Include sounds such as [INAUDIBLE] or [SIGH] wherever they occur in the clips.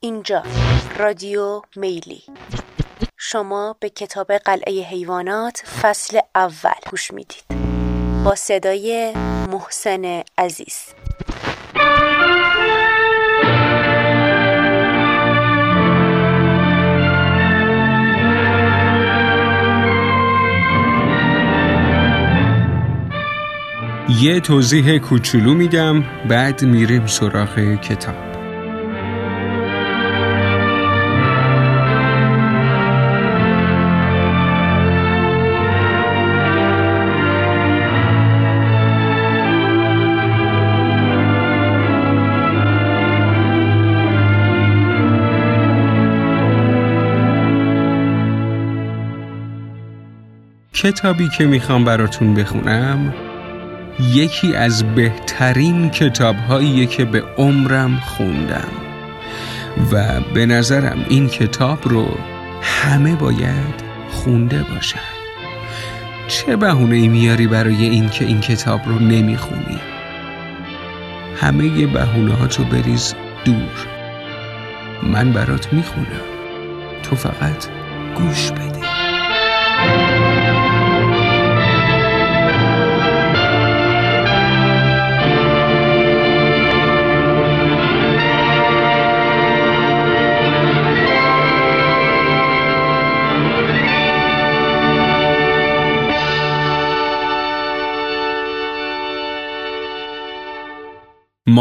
اینجا رادیو میلی. شما به کتاب قلعه حیوانات فصل اول گوش می‌دید. با صدای محسن عزیز. یه توضیح کوچولو میدم بعد میریم سراغ کتاب. کتابی که می‌خوام براتون بخونم یکی از بهترین کتابهاییه که به عمرم خوندم. و به نظرم این کتاب رو همه باید خونده باشن. چه بهونه ای میاری برای این که این کتاب رو نمی‌خونی؟ همه بهونه ها تو بریز دور. من برات می‌خونم. تو فقط گوش بده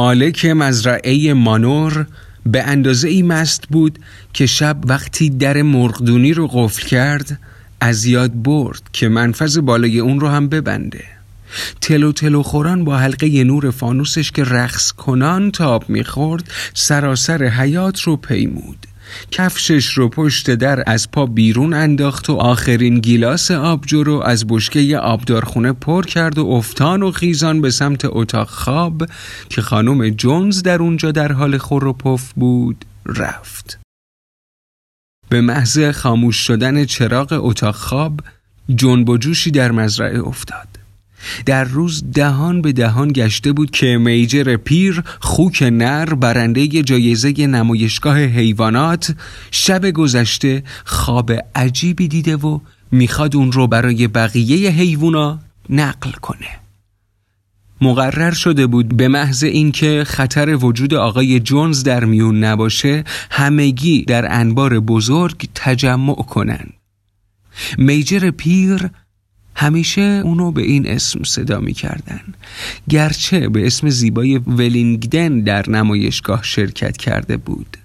مالک مزرعه مانور به اندازه ای مست بود که شب وقتی در مرغدونی رو قفل کرد از یاد برد که منفذ بالای اون رو هم ببنده. تلو تلو خوران با حلقه نور فانوسش که رقص کنان تاب می‌خورد سراسر حیات رو پیمود. کفشش رو پشت در از پا بیرون انداخت و آخرین گیلاس آبجو رو از بشکه آبدارخونه پر کرد و افتان و خیزان به سمت اتاق خواب که خانم جونز در اونجا در حال خور و پف بود رفت. به محض خاموش شدن چراغ اتاق خواب جنب و جوشی در مزرعه افتاد. در روز دهان به دهان گشته بود که میجر پیر خوک نر برنده جایزه نمایشگاه حیوانات شب گذشته خواب عجیبی دیده و می‌خواد اون رو برای بقیه حیوونا نقل کنه. مقرر شده بود به محض اینکه خطر وجود آقای جونز در میون نباشه همگی در انبار بزرگ تجمع کنن میجر پیر همیشه اونو به این اسم صدا می کردن. گرچه به اسم زیبای ولینگدن در نمایشگاه شرکت کرده بود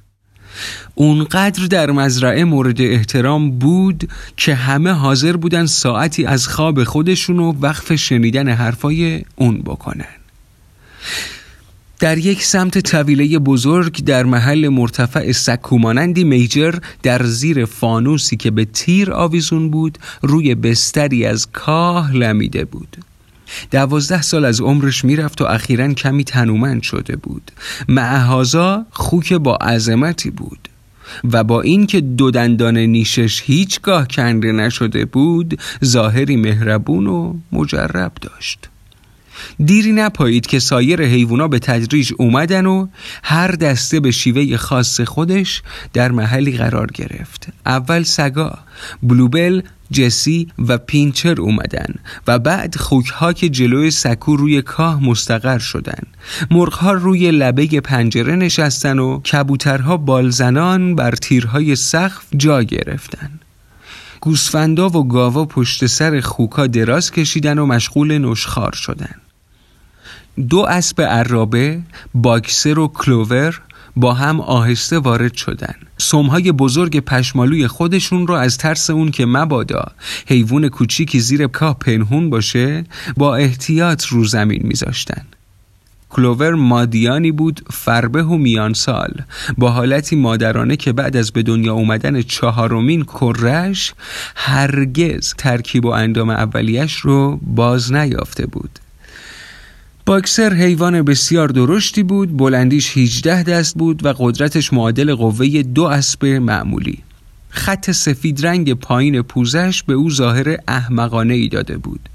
اونقدر در مزرعه مورد احترام بود که همه حاضر بودن ساعتی از خواب خودشونو وقف شنیدن حرفای اون بکنن در یک سمت طویله بزرگ در محل مرتفع سکومانندی میجر در زیر فانوسی که به تیر آویزون بود روی بستری از کاه لمیده بود. دوازده سال از عمرش می‌رفت و اخیرا کمی تنومند شده بود. معهازا خوک با عظمتی بود و با اینکه دو دندان نیشش هیچگاه کنده نشده بود ظاهری مهربون و مجرب داشت. دیری نپایید که سایر حیوونا به تدریج اومدن و هر دسته به شیوه خاص خودش در محلی قرار گرفت. اول سگا بلوبل جسی و پینچر اومدن و بعد خوک که جلوی سکو روی کاه مستقر شدن. مرغها روی لبه پنجره نشستن و کبوترها بالزنان بر تیرهای سقف جا گرفتن. گوسفندا و گاوا پشت سر خوکا دراز کشیدن و مشغول نشخار شدن. دو اسب عرابه باکسر و کلوور با هم آهسته وارد شدن. سمهای بزرگ پشمالوی خودشون رو از ترس اون که مبادا حیوان کوچیکی زیر کاه پنهون باشه با احتیاط رو زمین میذاشتن. کلوور مادیانی بود فربه و میان سال. با حالتی مادرانه که بعد از به دنیا اومدن چهارمین کرش هرگز ترکیب و اندام اولیش رو باز نیافته بود. باکسر حیوان بسیار درشتی بود بلندیش 18 دست بود و قدرتش معادل قوه دو اسب معمولی. خط سفید رنگ پایین پوزش به او ظاهر احمقانه ای داده بود.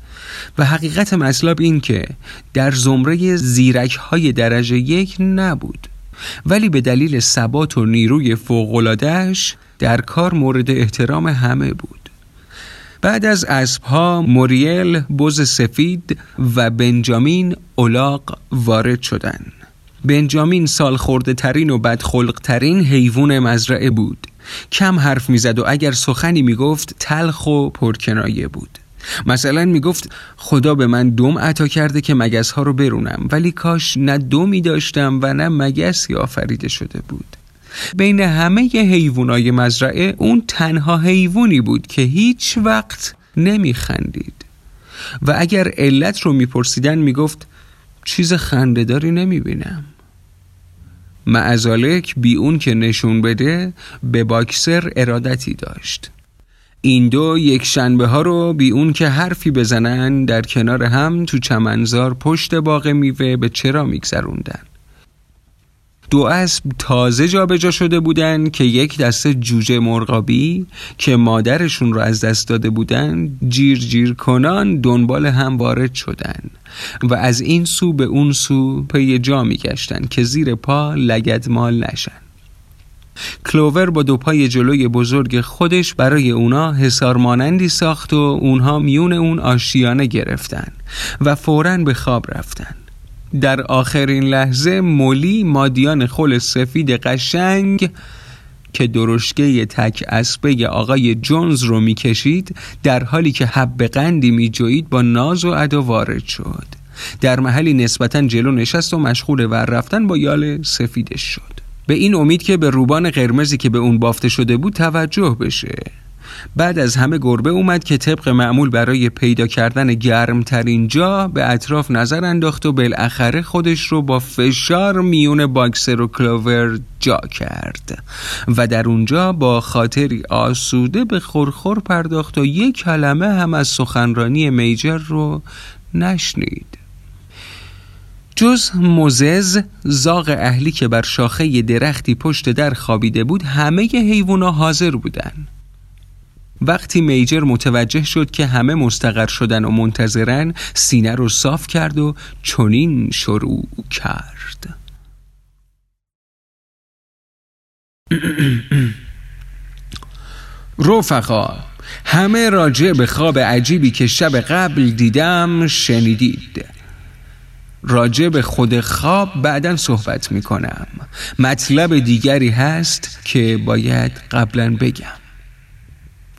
و حقیقت مطلب این که در زمره زیرک های درجه یک نبود. ولی به دلیل ثبات و نیروی فوقلادهش در کار مورد احترام همه بود. بعد از اسبها موریل بز سفید و بنجامین اولاق وارد شدند. بنجامین سال خورده ترین و بدخلق ترین حیوان مزرعه بود. کم حرف می‌زد و اگر سخنی می‌گفت تلخ و پرکنایه بود. مثلا می‌گفت خدا به من دوم عطا کرده که مگس ها رو برونم. ولی کاش نه دومی داشتم و نه مگسی آفریده شده بود. بین همه حیوانای مزرعه اون تنها حیوانی بود که هیچ وقت نمیخندید. و اگر علت رو میپرسیدن می‌گفت چیز خندهداری نمی‌بینم. معزالک بی اون که نشون بده به باکسر ارادتی داشت. این دو یک شنبه ها رو بی اون که حرفی بزنن در کنار هم تو چمنزار پشت باغ میوه به چرا میگذروندن؟ دو اسب تازه جابجا جا شده بودن که یک دسته جوجه مرغابی که مادرشون رو از دست داده بودن جیر جیر کنان دنبال هم وارد شدن و از این سو به اون سو پی جا میگشتن که زیر پا لگدمال نشن. کلوور با دو پای جلوی بزرگ خودش برای اونا حسار مانندی ساخت و اونها میون اون آشیانه گرفتن و فوراً به خواب رفتن. در آخرین لحظه مولی مادیان خل سفید قشنگ که درشگه تک اسبه آقای جونز رو می‌کشید در حالی که حب قندی میجوید با ناز و ادا وارد شد. در محلی نسبتا جلو نشست و مشغول ور رفتن با یال سفیدش شد. به این امید که به روبان قرمزی که به اون بافته شده بود توجه بشه. بعد از همه گربه اومد که طبق معمول برای پیدا کردن گرمترین جا به اطراف نظر انداخت و بالاخره خودش رو با فشار میون باکسر و کلوور جا کرد. و در اونجا با خاطری آسوده به خورخور پرداخت و یک کلمه هم از سخنرانی میجر رو نشنید. جز موزز زاغ اهلی که بر شاخه درختی پشت در خوابیده بود همه حیوانا حاضر بودن. وقتی میجر متوجه شد که همه مستقر شدن و منتظرن سینه رو صاف کرد و چنین شروع کرد. [CLEARS THROAT] رفقا همه راجع به خواب عجیبی که شب قبل دیدم شنیدید. راجع به خود خواب بعدا صحبت می کنم مطلب دیگری هست که باید قبلا بگم.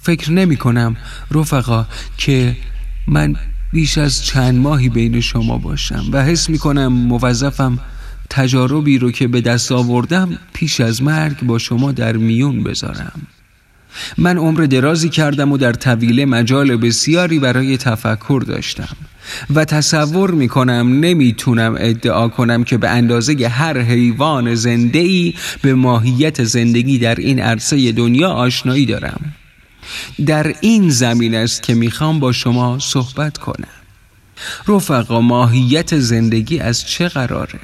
فکر نمی کنم رفقا که من بیش از چند ماهی بین شما باشم و حس می کنم موظفم تجاربی رو که به دست آوردم پیش از مرگ با شما در میون بذارم. من عمر درازی کردم و در طویله مجال بسیاری برای تفکر داشتم و تصور می کنم نمی‌تونم ادعا کنم که به اندازه هر حیوان زنده ای به ماهیت زندگی در این عرصه دنیا آشنایی دارم. در این زمین است که می‌خوام با شما صحبت کنم. رفقا ماهیت زندگی از چه قراره؟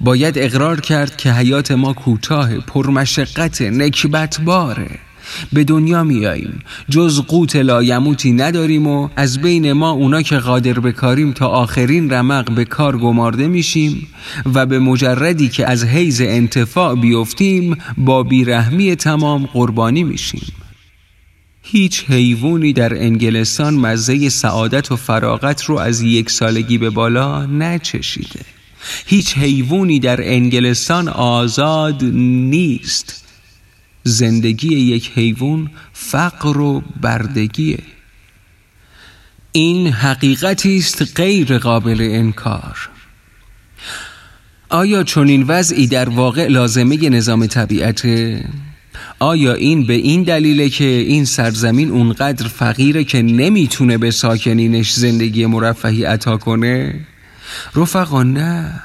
باید اقرار کرد که حیات ما کوتاه پرمشقت نکبت باره به دنیا میاییم جز قوت لایموتی نداریم و از بین ما اونا که قادر بکاریم تا آخرین رمق به کار گمارده میشیم و به مجردی که از حیز انتفاع بیفتیم با بیرحمی تمام قربانی میشیم. هیچ حیوانی در انگلستان مزه سعادت و فراغت رو از یک سالگی به بالا نچشیده. هیچ حیوانی در انگلستان آزاد نیست. زندگی یک حیوان فقر و بردگیه. این حقیقتی است غیر قابل انکار. آیا چنین وضعی در واقع لازمه نظام طبیعته؟ آیا این به این دلیله که این سرزمین اونقدر فقیره که نمی‌تونه به ساکنینش زندگی مرفهی عطا کنه؟ رفقا نه.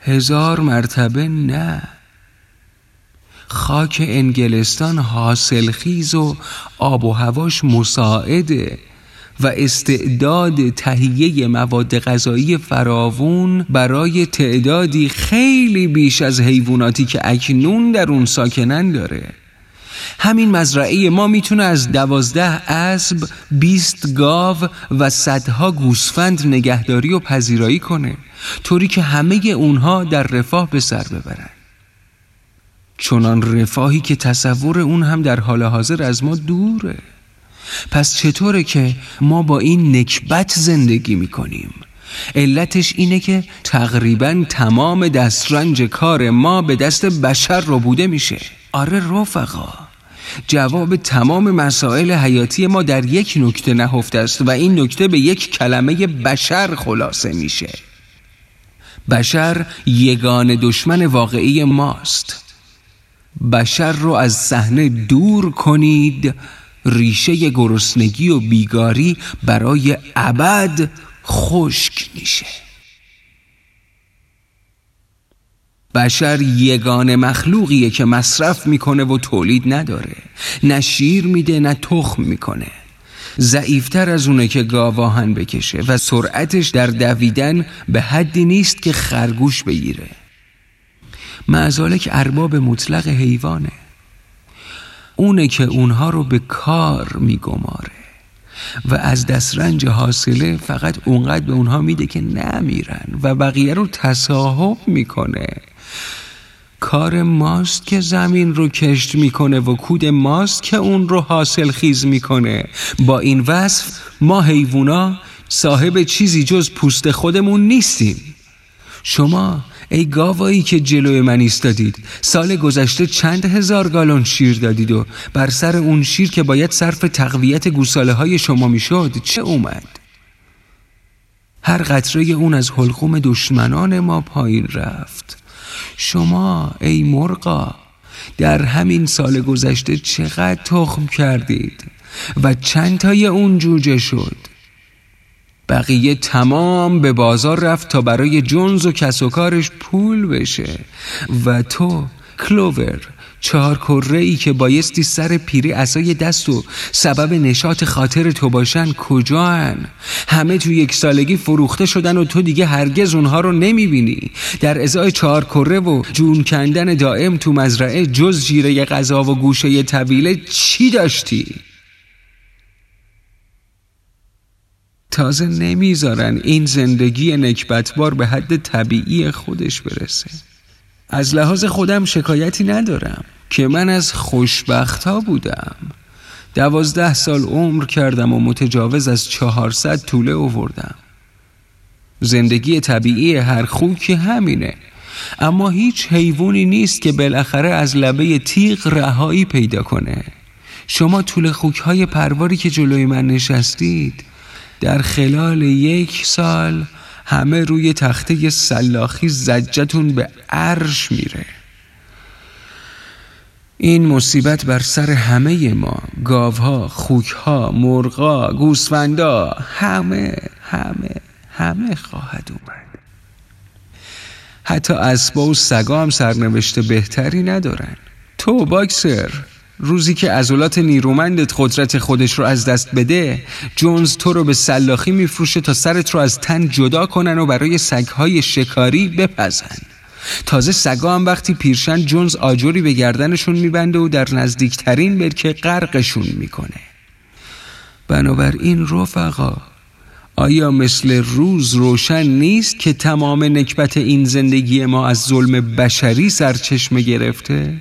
هزار مرتبه نه. خاک انگلستان حاصلخیز و آب و هواش مساعده. و استعداد تهیه مواد غذایی فراوون برای تعدادی خیلی بیش از حیواناتی که اکنون در اون ساکنن داره. همین مزرعه ما می‌تونه از دوازده اسب بیست گاو و صدها گوسفند نگهداری و پذیرایی کنه طوری که همه اونها در رفاه به سر ببرن. چنان رفاهی که تصور اون هم در حال حاضر از ما دوره. پس چطوره که ما با این نکبت زندگی می‌کنیم؟ علتش اینه که تقریبا تمام دسترنج کار ما به دست بشر رو بوده میشه. آره رفقا جواب تمام مسائل حیاتی ما در یک نکته نهفته است و این نکته به یک کلمه بشر خلاصه میشه. بشر یگان دشمن واقعی ماست. بشر رو از صحنه دور کنید ریشه گرسنگی و بیگاری برای ابد خشک میشه. بشر یگان مخلوقیه که مصرف می‌کنه و تولید نداره. نه شیر میده نه تخم می‌کنه. ضعیفتر از اونه که گاواهن بکشه و سرعتش در دویدن به حدی نیست که خرگوش بگیره. که ارباب مطلق حیوانه. اونه که اونها رو به کار میگماره. و از دسترنج حاصله فقط اونقدر به اونها میده که نمیرن و بقیه رو تصاحب می‌کنه. کار ماست که زمین رو کشت می‌کنه و کود ماست که اون رو حاصل خیز می‌کنه. با این وصف ما حیوونا صاحب چیزی جز پوست خودمون نیستیم. شما ای گاوایی که جلوی من ایستادید. سال گذشته چند هزار گالون شیر دادید و بر سر اون شیر که باید صرف تقویت گوساله های شما می‌شد چه اومد؟ هر قطره اون از حلقوم دشمنان ما پایین رفت. شما ای مرغا در همین سال گذشته چقدر تخم کردید و چند تای اون جوجه شد؟ بقیه تمام به بازار رفت تا برای جونز و کس و کارش پول بشه. و تو کلوور چهار کره ای که بایستی سر پیری اسای دست و سبب نشاط خاطر تو باشن کجا همه تو یک سالگی فروخته شدن و تو دیگه هرگز اونها رو نمی‌بینی. در ازای چهار کره و جون کندن دائم تو مزرعه جز جیره غذا و گوشه طویله چی داشتی؟ تازه نمی‌ذارن این زندگی نکبتبار به حد طبیعی خودش برسه. از لحاظ خودم شکایتی ندارم که من از خوشبخت ها بودم. دوازده سال عمر کردم و متجاوز از چهارصد طوله اووردم زندگی طبیعی هر خوک همینه. اما هیچ حیوانی نیست که بالاخره از لبه تیغ رهایی پیدا کنه. شما طول خوک های پرواری که جلوی من نشستید در خلال یک سال همه روی تخته سلاخی زجتون به عرش میره. این مصیبت بر سر همه ما گاوها، خوکها، مرغا، گوسفندا همه همه همه خواهد اومد. حتی اسبا و سگا هم سرنوشت بهتری ندارن. تو باکسر. روزی که عضلات نیرومندت قدرت خودش رو از دست بده جونز تو رو به سلاخی میفروشه تا سرت رو از تن جدا کنن و برای سگهای شکاری بپزن تازه سگا هم وقتی پیرشن جونز آجوری به گردنشون میبنده و در نزدیکترین برکه غرقشون می‌کنه بنابراین رفقا آیا مثل روز روشن نیست که تمام نکبت این زندگی ما از ظلم بشری سرچشمه گرفته؟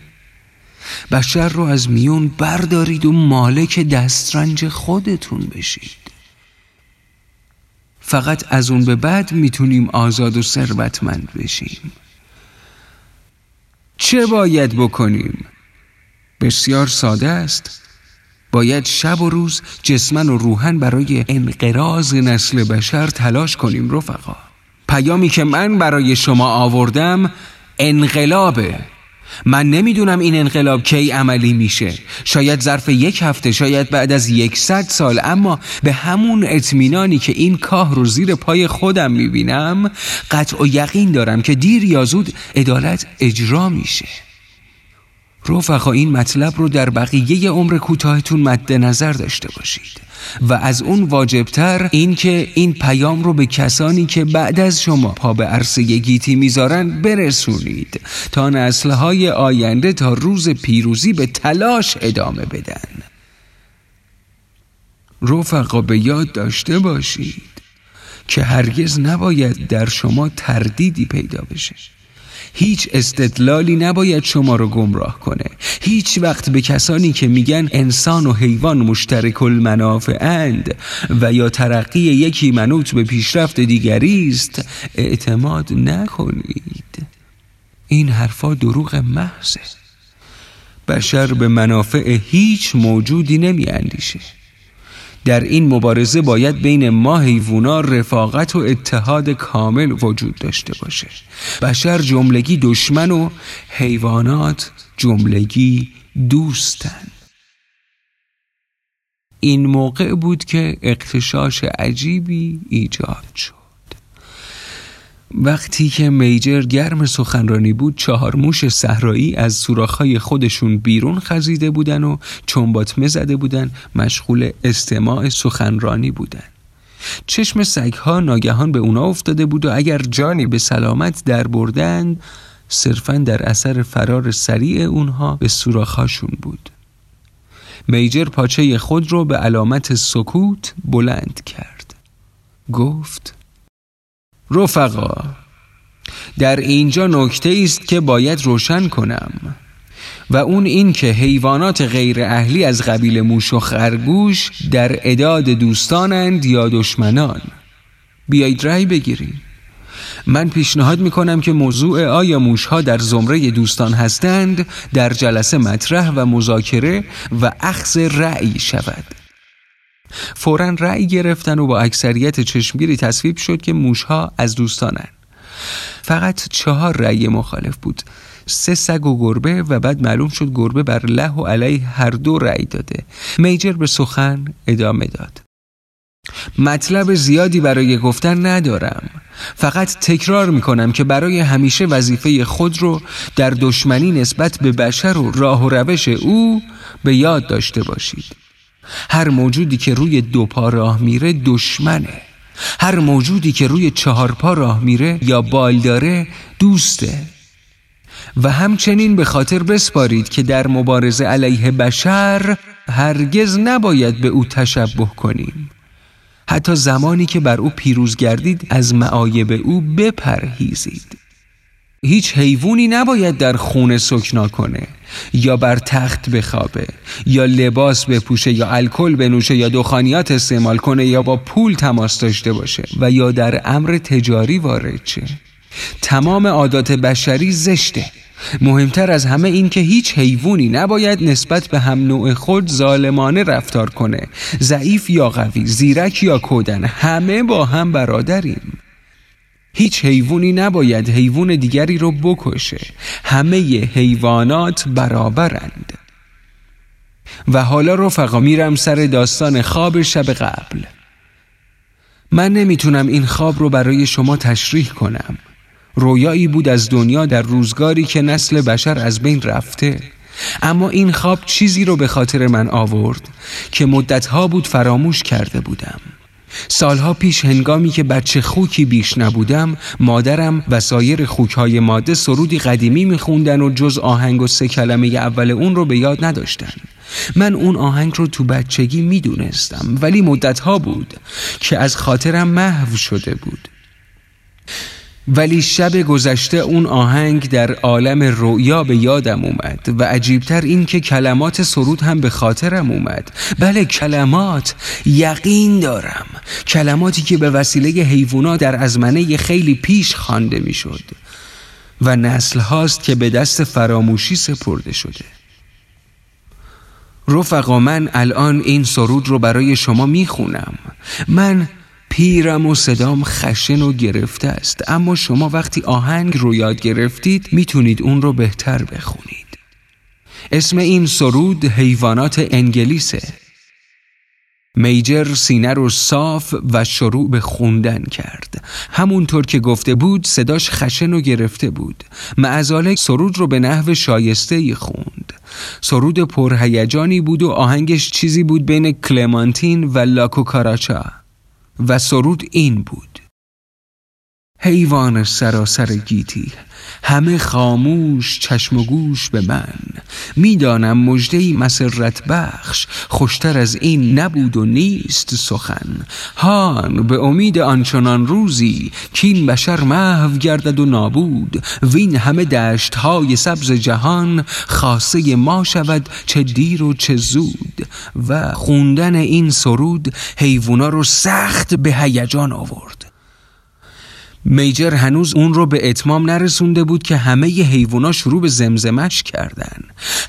بشر رو از میون بردارید و مالک دسترنج خودتون بشید. فقط از اون به بعد می‌تونیم آزاد و ثروتمند بشیم. چه باید بکنیم؟ بسیار ساده است. باید شب و روز جسمن و روحن برای انقراض نسل بشر تلاش کنیم رفقا. پیامی که من برای شما آوردم انقلابه من نمی‌دونم این انقلاب کی عملی میشه. شاید ظرف یک هفته شاید بعد از یکصد سال اما به همون اطمینانی که این کاه رو زیر پای خودم می‌بینم قطع و یقین دارم که دیر یا زود عدالت اجرا میشه. رفقا این مطلب رو در بقیه عمر کوتاهتون مد نظر داشته باشید. و از اون واجبتر این که این پیام رو به کسانی که بعد از شما پا به عرصه گیتی می‌ذارن برسونید تا نسلهای آینده تا روز پیروزی به تلاش ادامه بدن. رفقا به یاد داشته باشید که هرگز نباید در شما تردیدی پیدا بشه. هیچ استدلالی نباید شما رو گمراه کنه. هیچ وقت به کسانی که میگن انسان و حیوان مشترک المنافع اند و یا ترقی یکی منوط به پیشرفت دیگری است اعتماد نکنید. این حرفا دروغ محضه. بشر به منافع هیچ موجودی نمی اندیشه در این مبارزه باید بین ما حیوونا رفاقت و اتحاد کامل وجود داشته باشه. بشر جملگی دشمن و حیوانات جملگی دوستن. این موقع بود که اقتشاش عجیبی ایجاد شد. وقتی که میجر گرم سخنرانی بود چهار موش صحرایی از سوراخهای خودشون بیرون خزیده بودن و چنباتمه زده بودن. مشغول استماع سخنرانی بودن. چشم سگها ناگهان به اونا افتاده بود و اگر جانی به سلامت در بردن صرفا در اثر فرار سریع اونها به سوراخهاشون بود. میجر پاچه خود رو به علامت سکوت بلند کرد. گفت رفقا در اینجا نکته است که باید روشن کنم و اون این که حیوانات غیر اهلی از قبیل موش و خرگوش در اداد دوستانند یا دشمنان. بیایید رأی بگیریم. من پیشنهاد می‌کنم که موضوع آیا موشها در زمره دوستان هستند در جلسه مطرح و مذاکره و اخذ رأی شود. فورا رأی گرفتن و با اکثریت چشمگیری تصویب شد که موشها از دوستانن. فقط چهار رأی مخالف بود. سه سگ و گربه و بعد معلوم شد گربه بر له و علیه هر دو رأی داده. میجر به سخن ادامه داد. مطلب زیادی برای گفتن ندارم. فقط تکرار می‌کنم که برای همیشه وظیفه خود رو در دشمنی نسبت به بشر و راه و روش او به یاد داشته باشید. هر موجودی که روی دو پا راه میره دشمنه. هر موجودی که روی چهار پا راه میره یا بال داره دوسته. و همچنین به خاطر بسپارید که در مبارزه علیه بشر هرگز نباید به او تشبه کنیم. حتی زمانی که بر او پیروز گردید از معایب او بپرهیزید. هیچ حیوانی نباید در خونه سکنا کنه. یا بر تخت بخوابه یا لباس بپوشه یا الکل بنوشه یا دخانیات استعمال کنه یا با پول تماس داشته باشه و یا در امر تجاری وارد شه. تمام عادات بشری زشته. مهمتر از همه این که هیچ حیوانی نباید نسبت به هم نوع خود ظالمانه رفتار کنه. ضعیف یا قوی زیرک یا کودن همه با هم برادریم. هیچ حیوانی نباید حیوان دیگری رو بکشه. همه حیوانات برابرند. و حالا رفقا میرم سر داستان خواب شب قبل. من نمی‌تونم این خواب رو برای شما تشریح کنم. رویایی بود از دنیا در روزگاری که نسل بشر از بین رفته. اما این خواب چیزی رو به خاطر من آورد که مدتها بود فراموش کرده بودم. سالها پیش هنگامی که بچه خوکی بیش نبودم مادرم و سایر خوکهای ماده سرودی قدیمی میخوندن و جز آهنگ و سه کلمه اول اون رو به یاد نداشتن. من اون آهنگ رو تو بچگی می‌دونستم ولی مدتها بود که از خاطرم محو شده بود. ولی شب گذشته اون آهنگ در عالم رویا به یادم اومد و عجیبتر این که کلمات سرود هم به خاطرم اومد. بله کلمات یقین دارم. کلماتی که به وسیله حیوانات در ازمنه خیلی پیش خوانده می‌شد و نسل هاست که به دست فراموشی سپرده شده. رفقا من الان این سرود رو برای شما می‌خونم. من پیرم و صدام خشن و گرفته است اما شما وقتی آهنگ رو یاد گرفتید می‌تونید اون رو بهتر بخونید. اسم این سرود حیوانات انگلیسه. میجر سینه رو صاف و شروع به خوندن کرد. همونطور که گفته بود صداش خشن و گرفته بود. معزاله سرود رو به نحو شایسته خوند. سرود پرهیجانی بود و آهنگش چیزی بود بین کلمانتین و لاکو کاراچا و سرود این بود حیوان سراسر گیتی. همه خاموش چشم و گوش به من. می‌دانم مجدهی مسرت بخش خوشتر از این نبود و نیست سخن. هان به امید آنچنان روزی کین بشر محو گردد و نابود. وین همه دشت های سبز جهان خاصه ما شود چه دیر و چه زود. و خوندن این سرود حیوونا رو سخت به هیجان آورد. میجر هنوز اون رو به اتمام نرسونده بود که همه ی حیوونا شروع به زمزمش کردن.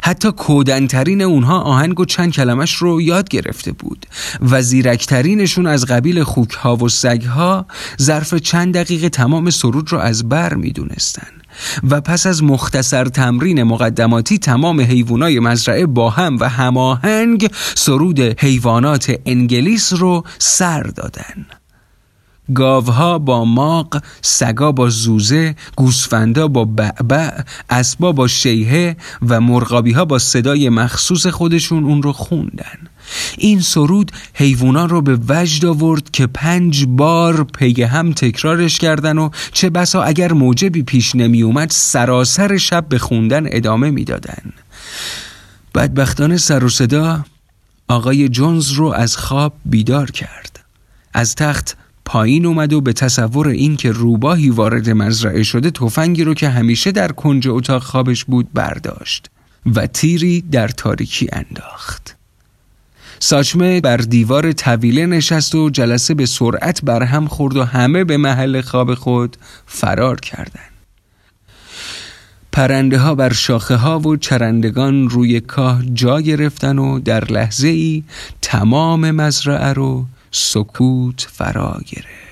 حتی کودنترین اونها آهنگ و چند کلمش رو یاد گرفته بود و زیرکترینشون از قبیل خوک ها و سگ ها ظرف چند دقیقه تمام سرود رو از بر می‌دونستن. و پس از مختصر تمرین مقدماتی تمام حیوانای مزرعه با هم و هماهنگ سرود حیوانات انگلیس رو سر دادن. گاوها با ماق، سگا با زوزه، گوسفندا با بعبع، اسبا با شیهه و مرغابی ها با صدای مخصوص خودشون اون رو خوندن این سرود حیوانان رو به وجد آورد که پنج بار پی هم تکرارش کردن و چه بسا اگر موجبی پیش نمی اومد سراسر شب به خوندن ادامه می‌دادن. بدبختانه سر و صدا آقای جونز رو از خواب بیدار کرد از تخت پایین اومد و به تصور این که روباهی وارد مزرعه شده تفنگی رو که همیشه در کنج اتاق خوابش بود برداشت و تیری در تاریکی انداخت ساچمه بر دیوار طویله نشست و جلسه به سرعت برهم خورد و همه به محل خواب خود فرار کردند. پرنده ها بر شاخه ها و چرندگان روی کاه جا گرفتن و در لحظه ای تمام مزرعه رو سکوت فرا گرفت.